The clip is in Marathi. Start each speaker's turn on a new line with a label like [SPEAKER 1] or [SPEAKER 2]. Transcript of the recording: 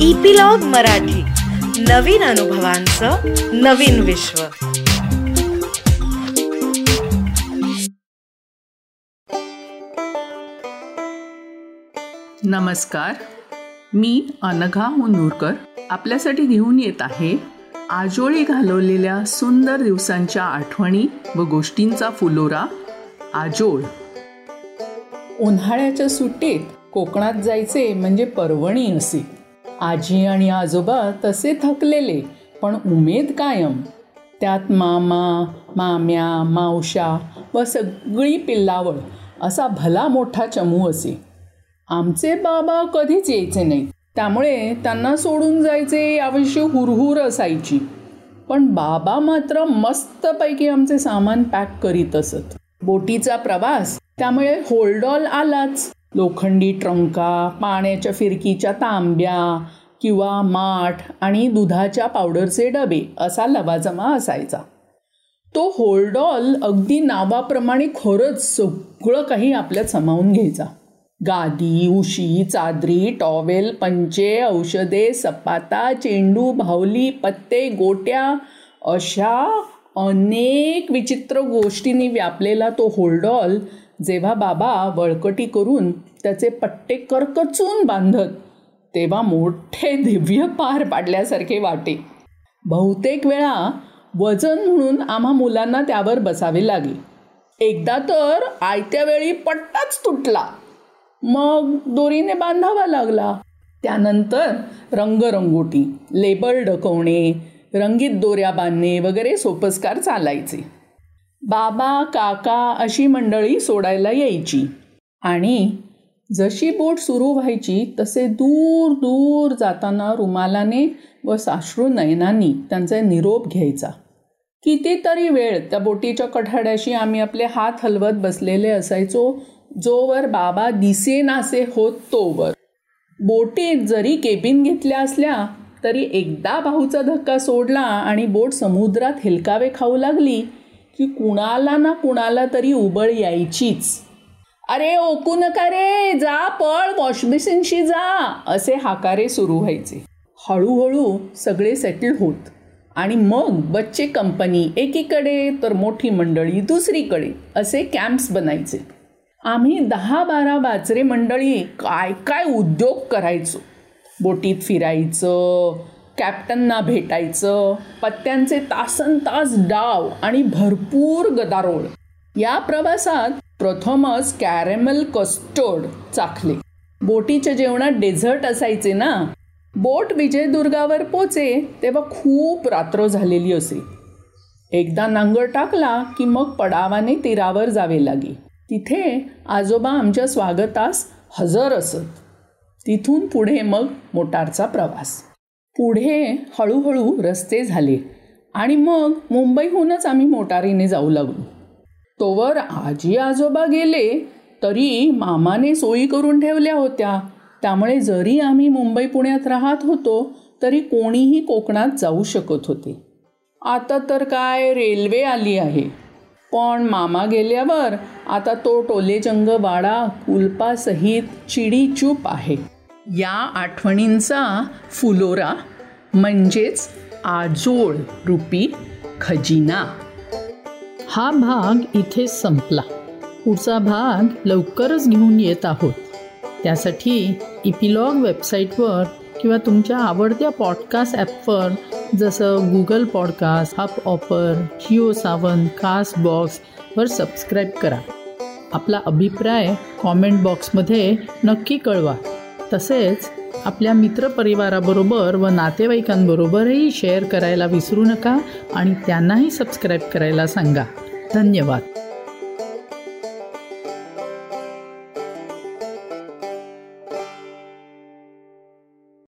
[SPEAKER 1] इपिलॉग मराठी. नवीन अनुभवांचं नवीन विश्व.
[SPEAKER 2] नमस्कार. मी अनघा मुनूरकर. आपल्यासाठी घेऊन येत आहे आजोळी घालवलेल्या सुंदर दिवसांच्या आठवणी व गोष्टींचा फुलोरा आजोळ. उन्हाळ्याच्या सुट्टीत कोकणात जायचे म्हणजे पर्वणी असे. आजी आणि आजोबा तसे थकलेले पण उमेद कायम. त्यात मामा माम्या मावशा व सगळी पिल्लावळ असा भला मोठा चमू असे. आमचे बाबा कधीच यायचे नाही. त्यामुळे त्यांना सोडून जायचे याविषयी हुरहुर असायची. पण बाबा मात्र मस्तपैकी आमचे सामान पॅक करीत असत. बोटीचा प्रवास त्यामुळे होल्डॉल आलाच. लोखंडी ट्रंका पाण्याच्या फिरकीच्या तांब्या किंवा माठ आणि दुधाच्या पावडरचे डबे असा लवाजमा असायचा. तो होल्डॉल अगदी नावाप्रमाणे खरंच सगळं काही आपल्यात समावून घ्यायचा. गादी उशी चादरी टॉवेल पंचे औषधे सपाता चेंडू भावली पत्ते गोट्या अशा अनेक विचित्र गोष्टींनी व्यापलेला तो होल्डॉल जेव्हा बाबा वळकटी करून त्याचे पट्टे करकचून बांधत तेव्हा मोठे दिव्य पार पाडल्यासारखे वाटे. बहुतेक वेळा वजन म्हणून आम्हा मुलांना त्यावर बसावे लागले. एकदा तर आयत्या वेळी पट्टाच तुटला. मग दोरीने बांधावा लागला. त्यानंतर रंगरंगोटी लेबल डकवणे रंगीत दोऱ्या बांधणे वगैरे सोपस्कार चालायचे. बाबा काका अशी मंडळी सोडायला यायची. आणि जशी बोट सुरू व्हायची तसे दूर दूर जाताना रुमालाने व साश्रू नयनांनी त्यांचा निरोप घ्यायचा. कितीतरी वेळ त्या बोटीच्या कठाड्याशी आम्ही आपले हात हलवत बसलेले असायचो जोवर बाबा दिसेनासे होत तोवर. बोटीत जरी केबिन घेतल्या असल्या तरी एकदा भाऊचा धक्का सोडला आणि बोट समुद्रात हेलकावे खाऊ लागली की कुणाला ना कुणाला तरी उबळ यायचीच. अरे ओकू नका रे जा पळ वॉशबेसिनशी जा असे हाकारे सुरू व्हायचे. हळूहळू सगळे सेटल होत. आणि मग बच्चे कंपनी एकीकडे तर मोठी मंडळी दुसरीकडे असे कॅम्प्स बनायचे. आम्ही दहा बारा बाजरे मंडळी काय काय उद्योग करायचो. बोटीत फिरायचं कॅप्टनना भेटायचं. पत्त्यांचे तासन तास डाव आणि भरपूर गदारोळ. या प्रवासात प्रथमच कॅरेमल कस्टर्ड चाखले. बोटीच्या जेवणात डेझर्ट असायचे ना? बोट विजयदुर्गावर पोचे तेव्हा खूप रात्र झालेली असे. एकदा नांगर टाकला की मग पडावाने तीरावर जावे लागे. तिथे आजोबा आमच्या स्वागतास हजर असत. तिथून पुढे मग मोटारचा प्रवास. पुढे हळूहळू रस्ते झाले आणि मग मुंबईहूनच आम्ही मोटारीने जाऊ लागलो. तोवर आजी आजोबा गेले तरी मामाने सोयी करून ठेवल्या होत्या. त्यामुळे जरी आम्ही मुंबई पुण्यात राहत होतो तरी कोणीही कोकणात जाऊ शकत होते. आता तर काय रेल्वे आली आहे. पण मामा गेल्यावर आता तो टोलेजंग वाडा कुलपासहित चिडीचूप आहे. या आठवणींचा फुलोरा म्हणजेच आजोळ रूपी खजिना.
[SPEAKER 3] हा भाग इथे संपला. पुढचा भाग लवकरच घेऊन येत आहोत. त्यासाठी इपिलॉग वेबसाईटवर किंवा तुमच्या आवडत्या पॉडकास्ट ॲपवर जसं गुगल पॉडकास्ट हप ऑपर जिओ सावन कास्ट बॉक्सवर सबस्क्राईब करा. आपला अभिप्राय कॉमेंट बॉक्समध्ये नक्की कळवा. तसेच आपल्या मित्रपरिवाराबरोबर व नातेवाईकांबरोबरही शेअर करायला विसरू नका आणि त्यांनाही सबस्क्राईब करायला सांगा. धन्यवाद.